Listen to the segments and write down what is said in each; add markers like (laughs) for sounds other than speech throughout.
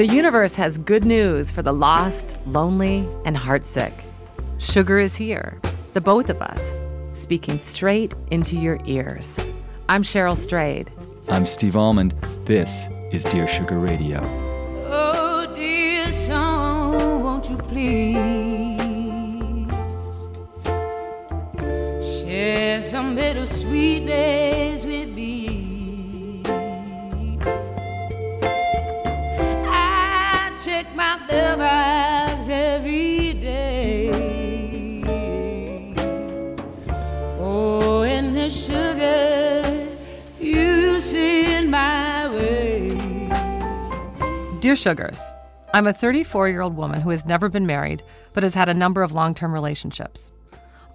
The universe has good news for the lost, lonely, and heartsick. Sugar is here, the both of us, speaking straight into your ears. I'm Cheryl Strayed. I'm Steve Almond. This is Dear Sugar Radio. Oh, dear song, won't you please share some bittersweet days with Dear Sugars, I'm a 34 year old woman who has never been married, but has had a number of long term relationships.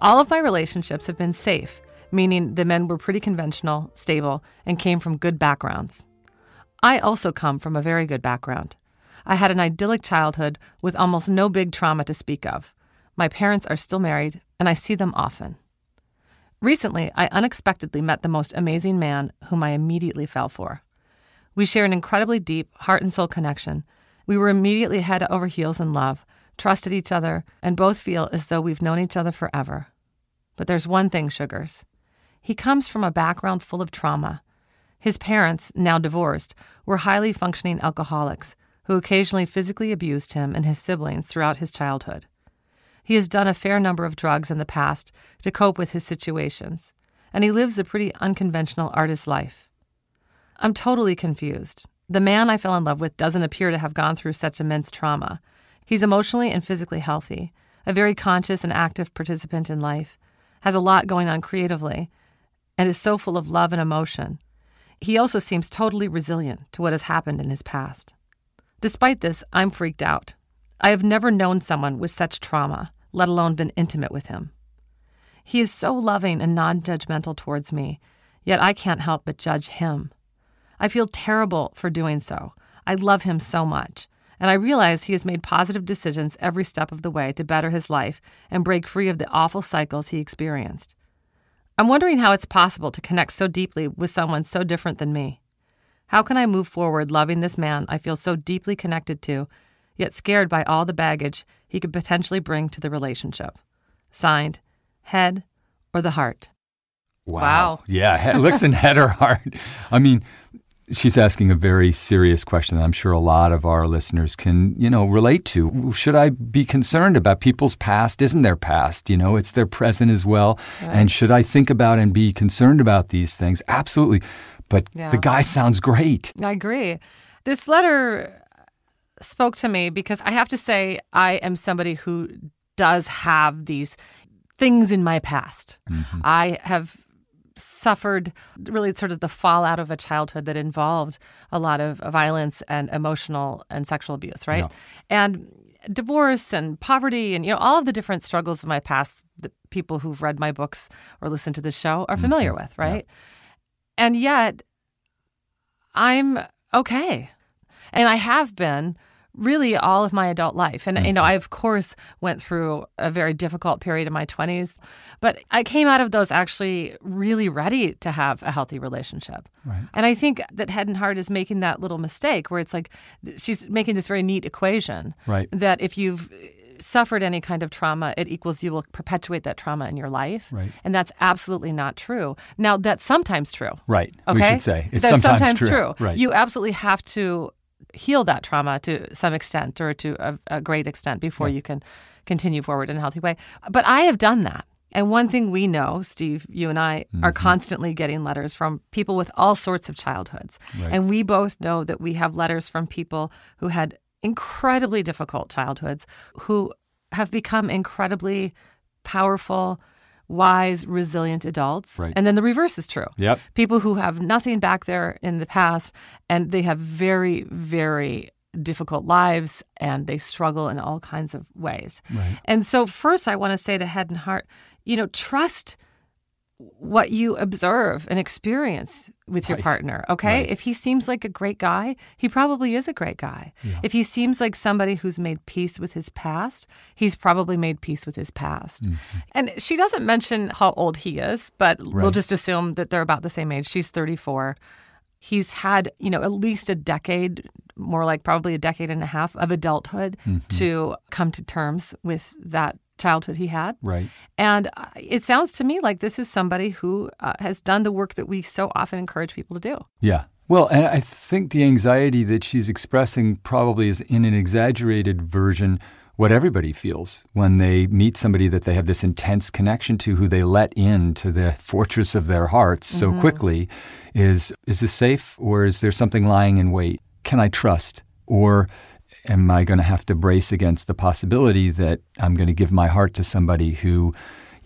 All of my relationships have been safe, meaning the men were pretty conventional, stable, and came from good backgrounds. I also come from a very good background. I had an idyllic childhood with almost no big trauma to speak of. My parents are still married, and I see them often. Recently, I unexpectedly met the most amazing man whom I immediately fell for. We share an incredibly deep heart and soul connection. We were immediately head over heels in love, trusted each other, and both feel as though we've known each other forever. But there's one thing, Sugars. He comes from a background full of trauma. His parents, now divorced, were highly functioning alcoholics who occasionally physically abused him and his siblings throughout his childhood. He has done a fair number of drugs in the past to cope with his situations, and he lives a pretty unconventional artist life. I'm totally confused. The man I fell in love with doesn't appear to have gone through such immense trauma. He's emotionally and physically healthy, a very conscious and active participant in life, has a lot going on creatively, and is so full of love and emotion. He also seems totally resilient to what has happened in his past. Despite this, I'm freaked out. I have never known someone with such trauma, let alone been intimate with him. He is so loving and non judgmental towards me, yet I can't help but judge him. I feel terrible for doing so. I love him so much, and I realize he has made positive decisions every step of the way to better his life and break free of the awful cycles he experienced. I'm wondering how it's possible to connect so deeply with someone so different than me. How can I move forward loving this man I feel so deeply connected to, yet scared by all the baggage he could potentially bring to the relationship? Signed, Head or the Heart. Wow. Yeah, he- looks in head or heart. I mean, she's asking a very serious question that I'm sure a lot of our listeners can, you know, relate to. Should I be concerned about people's past? Isn't their past? You know, it's their present as well. And should I think about and be concerned about these things? Absolutely. But Yeah. the guy sounds great. I agree. This letter spoke to me because I have to say, I am somebody who does have these things in my past. Mm-hmm. I have suffered really sort of the fallout of a childhood that involved a lot of violence and emotional and sexual abuse, right? And divorce and poverty and you know all of the different struggles of my past that people who've read my books or listened to the show are mm-hmm. familiar with, right? And yet I'm okay. And I have been really all of my adult life. And you know, mm-hmm. I of course went through a very difficult period in my 20s, but I came out of those actually really ready to have a healthy relationship. Right. And I think that Head and Heart is making that little mistake where it's like she's making this very neat equation Right. that if you've uh, suffered any kind of trauma, it equals you will perpetuate that trauma in your life. Right. And that's absolutely not true. Now, that's sometimes true. Right. Okay. We should say. It's That's sometimes, true. (laughs) Right. You absolutely have to heal that trauma to some extent or to a, a great extent before you can continue forward in a healthy way. But I have done that. And one thing we know, Steve, you and I are mm-hmm. constantly getting letters from people with all sorts of childhoods. Right. And we both know that we have letters from people who had incredibly difficult childhoods who have become incredibly powerful, wise, resilient adults. Right. And then the reverse is true. Yep. People who have nothing back there in the past and they have very, very difficult lives and they struggle in all kinds of ways. Right. And so, first, I want to say to head and heart, you know, trust what you observe and experience with your Right. partner. Okay. Right. If he seems like a great guy, he probably is a great guy. If he seems like somebody who's made peace with his past, he's probably made peace with his past. Mm-hmm. And she doesn't mention how old he is, but we'll just assume that they're about the same age. She's 34. He's had, you know, at least a decade, more like probably a decade and a half of adulthood Mm-hmm. to come to terms with that childhood he had. Right. And uh, it sounds to me like this is somebody who uh, has done the work that we so often encourage people to do. Yeah. Well, and I think the anxiety that she's expressing probably is in an exaggerated version what everybody feels when they meet somebody that they have this intense connection to who they let in to the fortress of their hearts so quickly is is this safe or is there something lying in wait? Can I trust or am I going to have to brace against the possibility that I'm going to give my heart to somebody who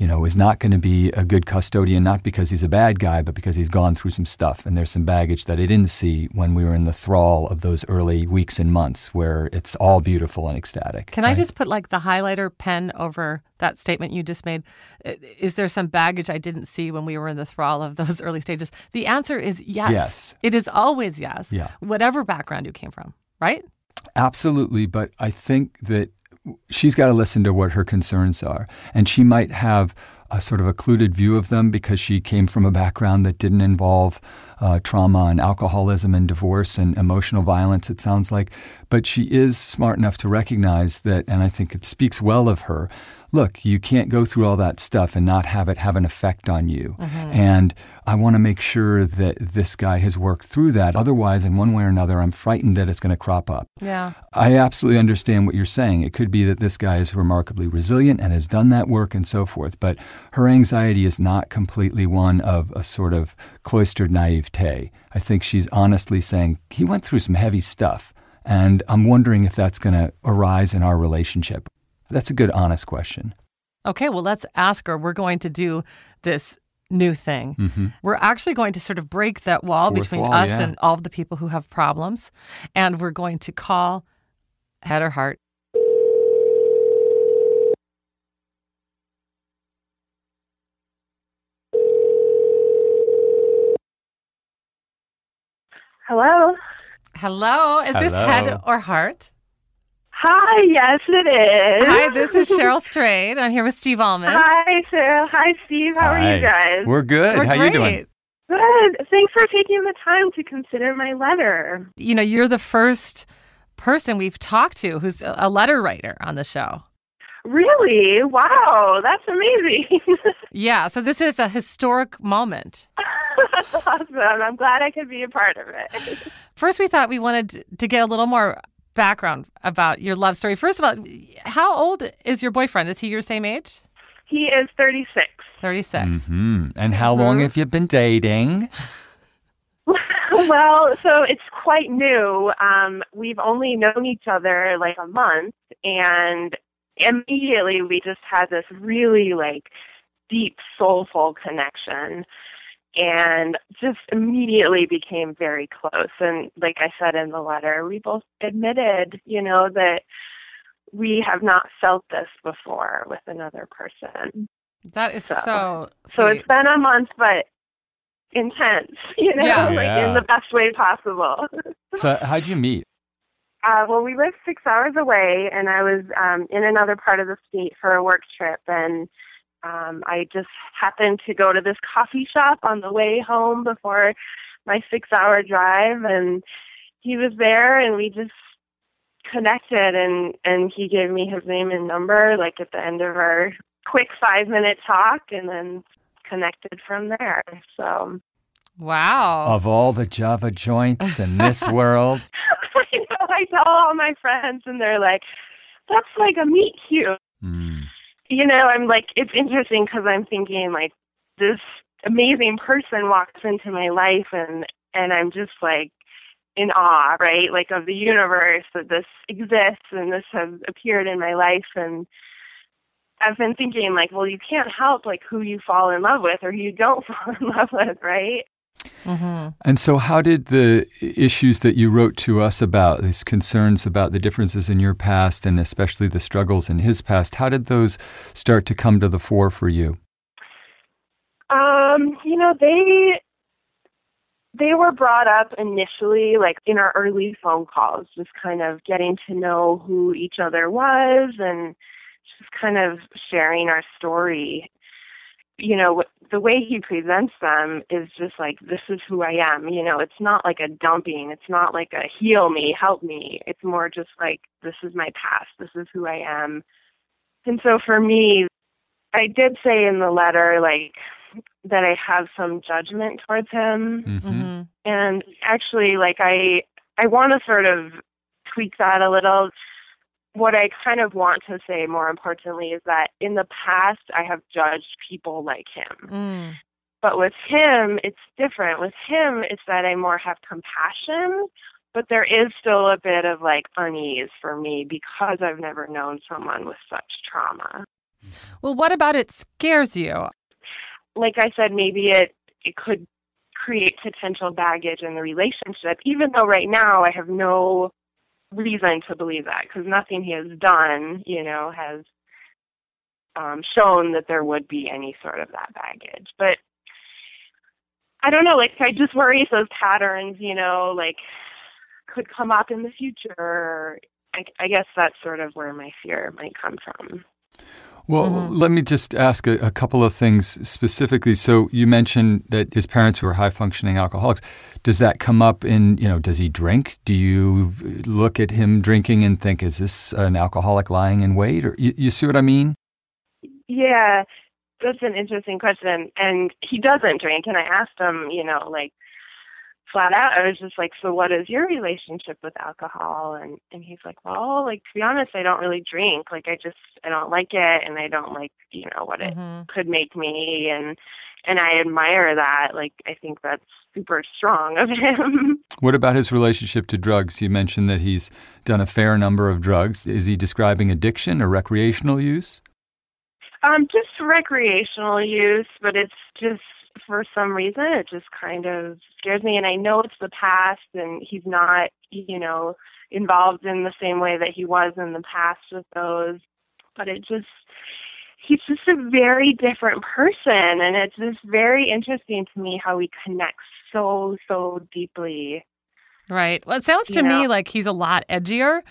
you know, is not going to be a good custodian, not because he's a bad guy, but because he's gone through some stuff. And there's some baggage that I didn't see when we were in the thrall of those early weeks and months where it's all beautiful and ecstatic. Can I just put like the highlighter pen over that statement you just made? Is there some baggage I didn't see when we were in the thrall of those (laughs) early stages? The answer is yes. Yes. It is always yes. Yeah. Whatever background you came from, right? Absolutely, but I think that she's got to listen to what her concerns are. And she might have a sort of occluded view of them because she came from a background that didn't involve uh, trauma and alcoholism and divorce and emotional violence, it sounds like. But she is smart enough to recognize that, and I think it speaks well of her. Look, you can't go through all that stuff and not have it have an effect on you. Mm-hmm. And I want to make sure that this guy has worked through that. Otherwise, in one way or another, I'm frightened that it's going to crop up. Yeah. I absolutely understand what you're saying. It could be that this guy is remarkably resilient and has done that work and so forth, but her anxiety is not completely one of a sort of cloistered naivete. I think she's honestly saying, he went through some heavy stuff, and I'm wondering if that's going to arise in our relationship. That's a good, honest question. Okay, well, let's ask her. We're going to do this new thing. We're actually going to sort of break that wall Mm-hmm. Fourth between wall, us yeah. and all of the people who have problems. And we're going to call Head or Heart. Hello. Hello, is this Head or Heart? Hi. Yes, it is. Hi, this is (laughs) Cheryl Strayed. I'm here with Steve Almond. Hi, Cheryl. Hi, Steve. How are you guys? We're good. We're How great. you doing? Good. Thanks for taking the time to consider my letter. You know, you're the first person we've talked to who's a a letter writer on the show. Really? Wow, that's amazing. (laughs) Yeah, so this is a historic moment. (laughs) awesome. I'm glad I could be a part of it. First, we thought we wanted to get a little more background about your love story. First of all, how old is your boyfriend? Is he your same age? He is 36. 36. hmm And how long have you been dating? (laughs) well, so it's quite new. Um, we've only known each other like a month, and immediately we just had this really like deep, soulful connection, and just immediately became very close. And like I said in the letter, we both admitted, you know, that we have not felt this before with another person. That is So- so. So it's been a month, but intense, (laughs) you know, Yeah. like Yeah. in the best way possible. So, how'd you meet? Uh, well, we lived six hours away, and I was um, in another part of the state for a work trip, and um, I just happened to go to this coffee shop on the way home before my six-hour drive, and he was there, and we just connected, and and he gave me his name and number, like at the end of our quick five-minute talk, and then connected from there. So wow. Of all the Java joints in this (laughs) world, (laughs) I know. I tell all my friends, and they're like, "That's like a meet cute." Mm. You know, I'm like, it's interesting because I'm thinking like this amazing person walks into my life, and and I'm just like in awe, right? Like of the universe that this exists and this has appeared in my life and I've been thinking like, well, you can't help like who you fall in love with or who you don't (laughs) fall in love with, right? Mm-hmm. And so, how did the issues that you wrote to us about, these concerns about the differences in your past and especially the struggles in his past, how did those start to come to the fore for you? Um, you know, they they were brought up initially like in our early phone calls, just kind of getting to know who each other was and just kind of sharing our story. You know, the way he presents them is just like, this is who I am. You know, it's not like a dumping. It's not like a heal me, help me. It's more just like, this is my past. This is who I am. And so for me, I did say in the letter, like, that I have some judgment towards him. Mm-hmm. And actually, like, I, I want to sort of tweak that a little what I kind of want to say more importantly is that in the past I have judged people like him. Mm. But with him, it's different. With him, it's that I more have compassion, but there is still a bit of like unease for me because I've never known someone with such trauma. Well, what about it scares you? Like I said, maybe it it could create potential baggage in the relationship, even though right now I have no reason to believe that because nothing he has done, you know, has um, shown that there would be any sort of that baggage. But I don't know, like I just worry if those patterns, you know, like could come up in the future. I, I guess that's sort of where my fear might come from. Well, Mm-hmm. let me just ask a, a couple of things specifically. So you mentioned that his parents were high functioning alcoholics. Does that come up in, you know, does he drink? Do you look at him drinking and think, is this an alcoholic lying in wait? Or you, you see what I mean? Yeah, that's an interesting question. And he doesn't drink. And I asked him, you know, like flat out, I was just like, so what is your relationship with alcohol? And and he's like, well, like to be honest, I don't really drink. Like I just I don't like it, and I don't like you know what it Mhm. could make me, and and I admire that. Like I think that's super strong of him. (laughs) What about his relationship to drugs? You mentioned that he's done a fair number of drugs. Is he describing addiction or recreational use? Um, just recreational use, but it's just for some reason it just kind of scares me and I know it's the past and he's not, you know, involved in the same way that he was in the past with those. But it just he's just a very different person and it's just very interesting to me how he connects so, so deeply. Right. Well, it sounds to You me know? like he's a lot edgier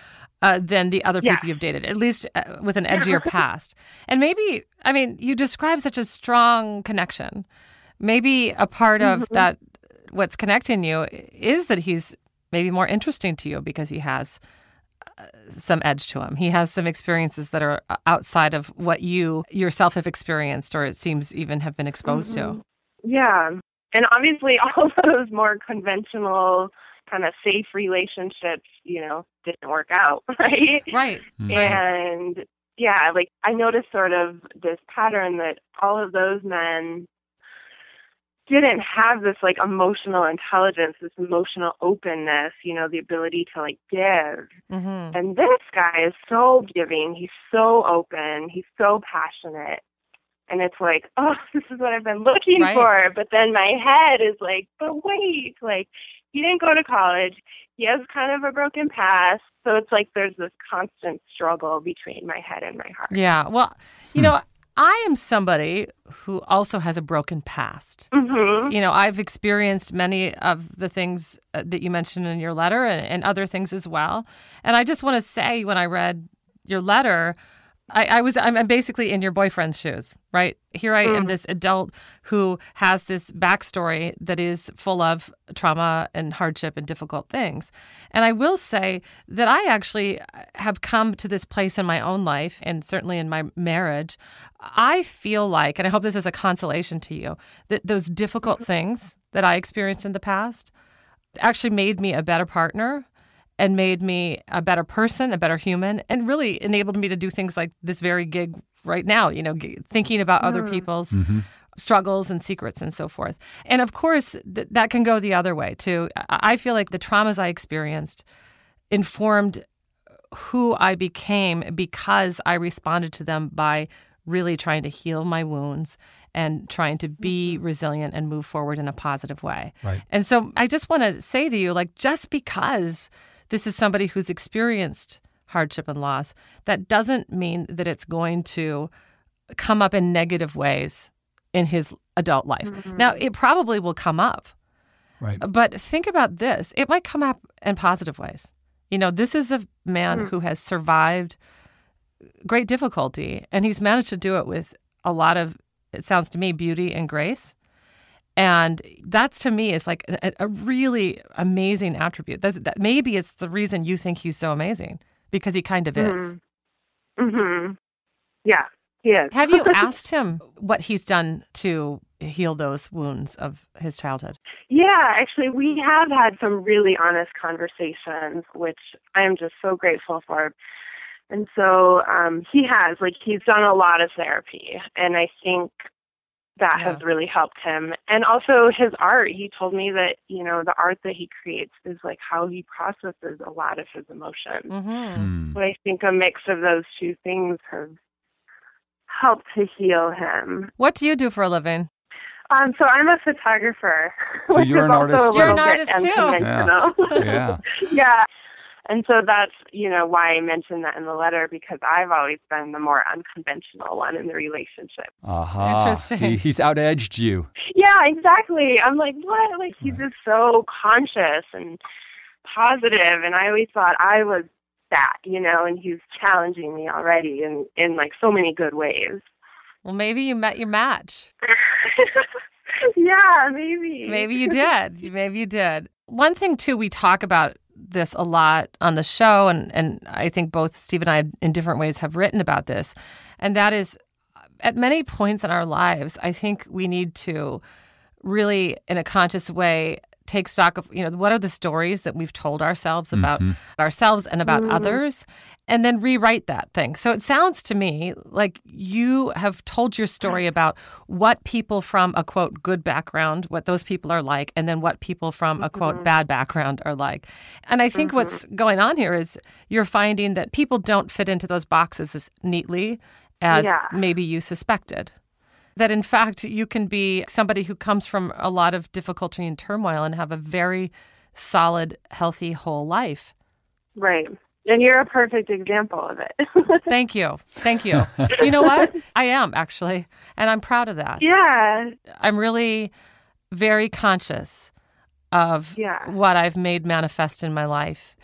uh, than the other people Yeah. you've dated, at least uh, with an edgier past. And maybe, I mean, you describe such a strong connection. Maybe a part of Mm-hmm. that, what's connecting you, is that he's maybe more interesting to you because he has uh, some edge to him. He has some experiences that are uh, outside of what you yourself have experienced, or it seems even have been exposed to. Yeah. And obviously (laughs) all those more conventional kind of safe relationships, you know, didn't work out, (laughs) right? Right. Mm. And yeah, like I noticed sort of this pattern that all of those men didn't have this like emotional intelligence, this emotional openness, you know, the ability to like give. hmm And this guy is so giving, he's so open, he's so passionate. And it's like, oh, (laughs) this is what I've been looking Right. for. But then my head is like, but wait, like he didn't go to college. He has kind of a broken past. So it's like there's this constant struggle between my head and my heart. Yeah. Well, you know, I am somebody who also has a broken past. hmm You know, I've experienced many of the things uh, that you mentioned in your letter and, and other things as well. And I just want to say, when I read your letter, I, I was I'm basically in your boyfriend's shoes, right? Here I am, mm. this adult who has this backstory that is full of trauma and hardship and difficult things. And I will say that I actually have come to this place in my own life and certainly in my marriage. I feel like, and I hope this is a consolation to you, that those difficult mm-hmm. things that I experienced in the past actually made me a better partner and made me a better person, a better human, and really enabled me to do things like this very gig right now, you know, g- thinking about other people's mm-hmm. struggles and secrets and so forth. And of course, th- that can go the other way too. I I feel like the traumas I experienced informed who I became because I responded to them by really trying to heal my wounds and trying to be mm-hmm. resilient and move forward in a positive way. Right. And so I just want to say to you like just because this is somebody who's experienced hardship and loss, that doesn't mean that it's going to come up in negative ways in his adult life. Mm-hmm. Now, it probably will come up. Right. But think about this it might come up in positive ways. You know, this is a man mm. who has survived great difficulty and he's managed to do it with a lot of, it sounds to me, beauty and grace. And that's to me is like a, a really amazing attribute. That's, that maybe it's the reason you think he's so amazing because he kind of is. Mhm. Yeah, he is. Have you (laughs) asked him what he's done to heal those wounds of his childhood? Yeah, actually, we have had some really honest conversations, which I am just so grateful for. And so um, he has, like, he's done a lot of therapy, and I think that Yeah. has really helped him. And also his art. He told me that, you know, the art that he creates is like how he processes a lot of his emotions. Mm-hmm. Hmm. So I think a mix of those two things have helped to heal him. What do you do for a living? Um, so I'm a photographer. So you're an artist too? You're an artist too. unconventional. Yeah. yeah. (laughs) And so that's, you know, why I mentioned that in the letter because I've always been the more unconventional one in the relationship. Aha. Interesting. He, he's outedged you. Yeah, exactly. I'm like, what? Like he's just so conscious and positive and I always thought I was that, you know, and he's challenging me already in in like so many good ways. Well, maybe you met your match. (laughs) yeah, maybe. Maybe you did. Maybe you did. One thing too, we talk about this a lot on the show, and and I think both Steve and I, in different ways, have written about this, and that is, at many points in our lives, I think we need to really, in a conscious way, take stock of you know what are the stories that we've told ourselves about mm-hmm. ourselves and about mm-hmm. others and then rewrite that thing. So it sounds to me like you have told your story about what people from a quote good background what those people are like and then what people from a quote mm-hmm. bad background are like. And i think what's going on here is you're finding that people don't fit into those boxes as neatly as Yeah. maybe you suspected that in fact you can be somebody who comes from a lot of difficulty and turmoil and have a very solid, healthy, whole life. Right. And you're a perfect example of it. (laughs) Thank you. Thank you. You know what? I am actually, and I'm proud of that. yeah. I'm really very conscious of Yeah. what I've made manifest in my life.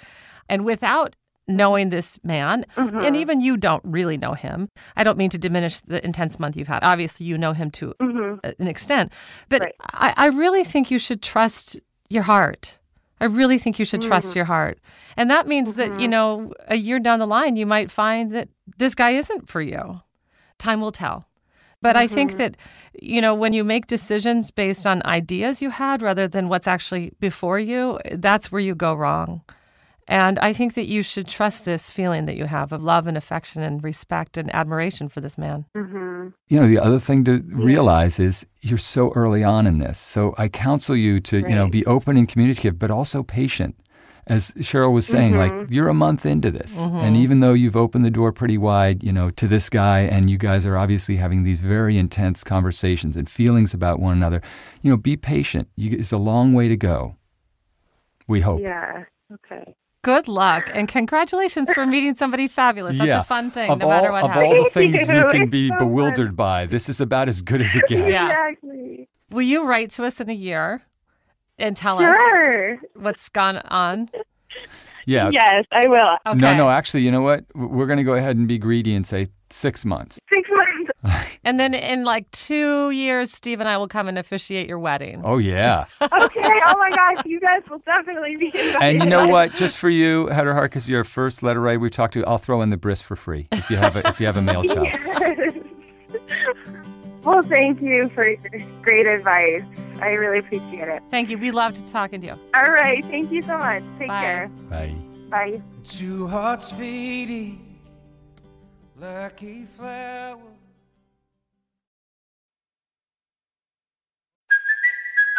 And without knowing this man, Mm-hmm. and even you don't really know him, I don't mean to diminish the intense month you've had. Obviously, you know him to an extent, but Mm-hmm. Right. I, I really think you should trust your heart. I really think you should trust Mm-hmm. your heart. And that means that, you know, a year down the line, you might find that this guy isn't for you. Time will tell. But I Mm-hmm. think that, you know, when you make decisions based on ideas you had rather than what's actually before you, that's where you go wrong. And I think that you should trust this feeling that you have of love and affection and respect and admiration for this man. Mhm. You know, the other thing to realize is you're so early on in this. So I counsel you to, you know, be open and communicative, but also patient. As Cheryl was saying, like you're a month into this. And even though you've opened the door pretty wide, you know, to this guy and you guys are obviously having these very intense conversations and feelings about one another, you know, be patient. You, it's a long way to go. We hope. Yeah. Okay. Good luck and congratulations for (laughs) meeting somebody fabulous. That's Yeah. a fun thing, Of no matter what of happens. all the things you. you can be so fun. bewildered by, this is about as good as it gets. Yeah. Exactly. Will you write to us in a year and tell us what's gone on? Yeah. Yes, I will. Okay. No, no, actually, you know what? We're going to go ahead and be greedy and say six months. Six months. (laughs) And then in like two years, Steve and I will come and officiate your wedding. Oh, yeah. (laughs) Okay. Oh my gosh, you guys will definitely be invited. and you know what? Just for you, Heather Hart, because you're first letter writer we talked to, I'll throw in the bris for free if you have a, if you have a male child. (laughs) well, thank you for your great advice. I really appreciate it. Thank you. We loved talking to you. All right. Thank you so much. Take Bye. care. Bye. Bye. Two hearts fading like a flower.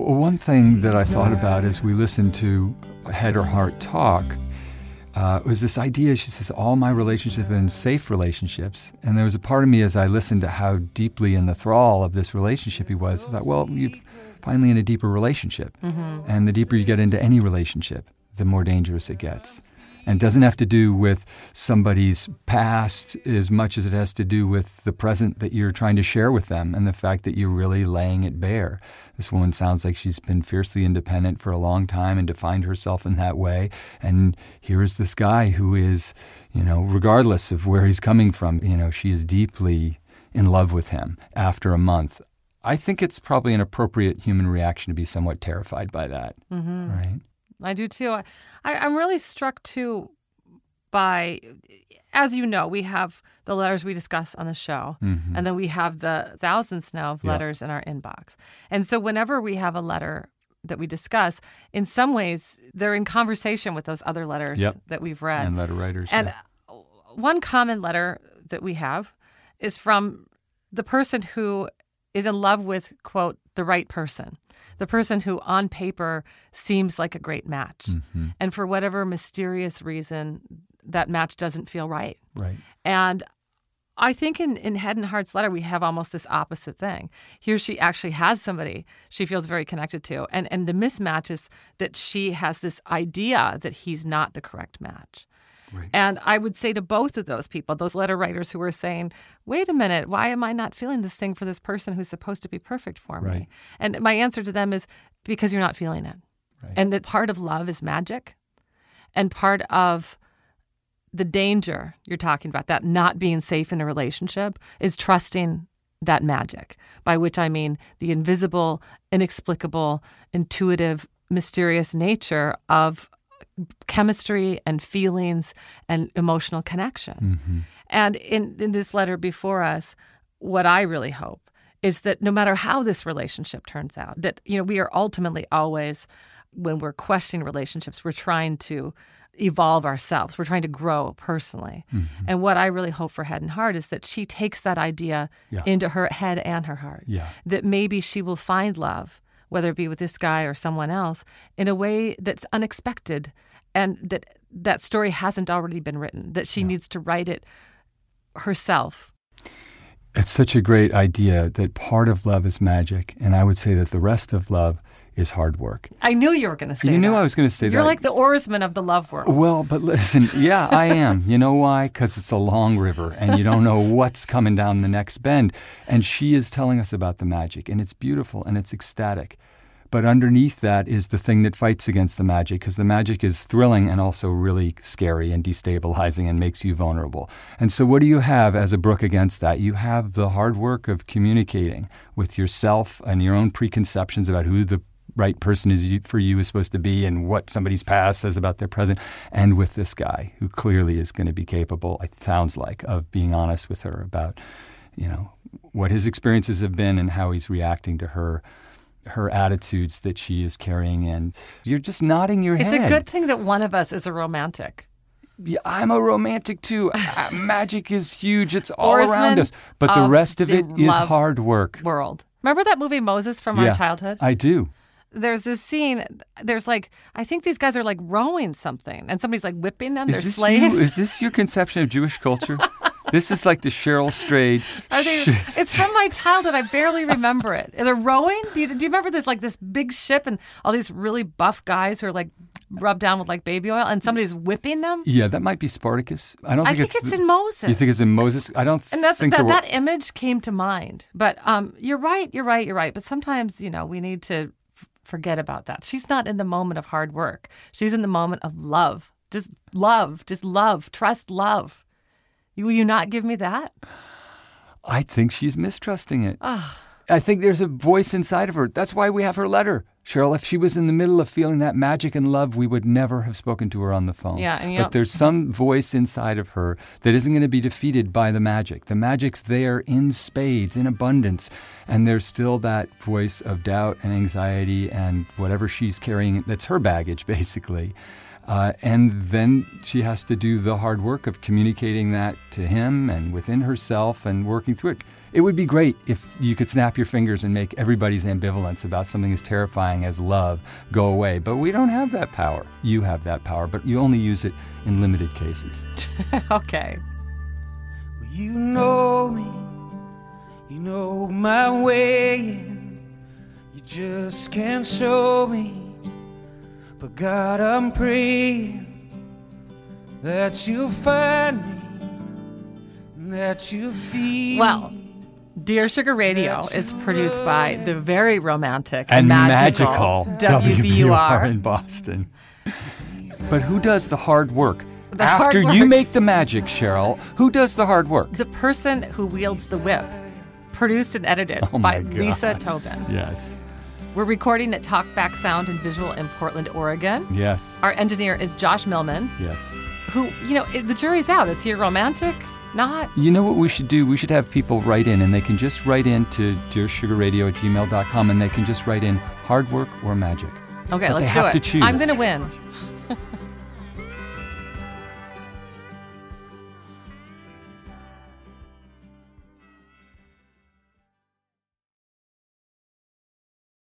One thing that I thought about as we listened to Head or Heart talk uh, was this idea. She says, All my relationships have been safe relationships. And there was a part of me as I listened to how deeply in the thrall of this relationship he was, I thought, Well, you're finally in a deeper relationship. And the deeper you get into any relationship, the more dangerous it gets. And it doesn't have to do with somebody's past as much as it has to do with the present that you're trying to share with them and the fact that you're really laying it bare. This woman sounds like she's been fiercely independent for a long time and defined herself in that way. And here's this guy who is, you know, regardless of where he's coming from, you know, she is deeply in love with him after a month. I think it's probably an appropriate human reaction to be somewhat terrified by that. Mm-hmm. Right? I do too. I, I, I'm really struck too by, as you know, we have the letters we discuss on the show, and then we have the thousands now of Mm-hmm. Yeah. letters in our inbox. And so whenever we have a letter that we discuss, in some ways, they're in conversation with those other letters Yep. that we've read. And letter writers. And yeah. one common letter that we have is from the person who is in love with, quote, the right person, the person who on paper seems like a great match. Mm-hmm. And for whatever mysterious reason, that match doesn't feel right. right. And I think in, in Head and Heart's letter, we have almost this opposite thing. Here, she actually has somebody she feels very connected to. And, and the mismatch is that she has this idea that he's not the correct match. And I would say to both of those people, those letter writers who are saying, wait a minute, why am I not feeling this thing for this person who's supposed to be perfect for me? And my answer to them is because you're not feeling it. And that part of love is magic. And part of the danger you're talking about, that not being safe in a relationship, is trusting that magic, by which I mean the invisible, inexplicable, intuitive, mysterious nature of chemistry and feelings and emotional connection. Mm-hmm. And in, in this letter before us, what I really hope is that no matter how this relationship turns out, that you know we are ultimately always, when we're questioning relationships, we're trying to evolve ourselves. We're trying to grow personally. Mm-hmm. And what I really hope for Head and Heart is that she takes that idea Yeah. into her head and her heart. Yeah. That maybe she will find love, whether it be with this guy or someone else, in a way that's unexpected and that that story hasn't already been written, that she needs to write it herself. It's such a great idea that part of love is magic. And I would say that the rest of love is hard work. I knew you were going to say You knew that. I was going to say that. You're like the oarsman of the love world. Well, but listen, yeah, I am. You know why? Because it's a long river and you don't know what's coming down the next bend. And she is telling us about the magic, and it's beautiful and it's ecstatic. But underneath that is the thing that fights against the magic, because the magic is thrilling and also really scary and destabilizing and makes you vulnerable. And so, what do you have as a brook against that? You have the hard work of communicating with yourself and your own preconceptions about who the right person is for you is supposed to be and what somebody's past says about their present and with this guy who clearly is going to be capable it sounds like of being honest with her about you know what his experiences have been and how he's reacting to her her attitudes that she is carrying and you're just nodding your It's head It's a good thing that one of us is a romantic. yeah, I'm a romantic too. (laughs) Uh, Magic is huge. It's all Oarsman around us. But the rest of the it is hard work. World. Remember that movie Moses from Yeah, our childhood? I do. there's this scene. There's like I think these guys are like rowing something, and somebody's like whipping them. They're Is this slaves. you? Is this your conception of Jewish culture? (laughs) this is like the Cheryl Strayed. (laughs) They, it's from my childhood. I barely remember it. They're rowing. Do you, do you remember this like this big ship and all these really buff guys who are like rubbed down with like baby oil, and somebody's whipping them? Yeah, that might be Spartacus. I don't I think think it's the- in Moses. You think it's in Moses? I don't And that's think that, were. that image came to mind. But um, you're right. You're right. You're right. But sometimes you know we need to f- forget about that. She's not in the moment of hard work. She's in the moment of love. Just love. Just love. Trust love. Will you not give me that? I think she's mistrusting it. Ah. I think there's a voice inside of her. That's why we have her letter. Cheryl, if she was in the middle of feeling that magic and love, we would never have spoken to her on the phone. Yeah, but there's some voice inside of her that isn't going to be defeated by the magic. The magic's there in spades, in abundance, and there's still that voice of doubt and anxiety and whatever she's carrying that's her baggage, (laughs) basically. Uh, and then she has to do the hard work of communicating that to him and within herself and working through it. It would be great if you could snap your fingers and make everybody's ambivalence about something as terrifying as love go away. But we don't have that power. You have that power, but you only use it in limited cases. (laughs) okay. You know me, you know my way, and you just can't show me. But God, I'm praying that you'll find me, that you'll see. Well, Dear Sugar Radio is produced by the very romantic and magical, magical WBUR. in Boston. But who does the hard work? The hard After you work. make the magic, Cheryl, who does the hard work? The person who wields the whip, produced and edited Oh by God. Lisa Tobin. Yes. We're recording at Talkback Sound and Visual in Portland, Oregon. Yes. Our engineer is Josh Millman, Yes. who, you know, the jury's out. Is he a romantic? Not. You know what we should do? We should have people write in, and they can just write in to dearsugarradio at gmail.com, and they can just write in hard work or magic. Okay, But let's do have it. to choose. I'm going to win. (laughs)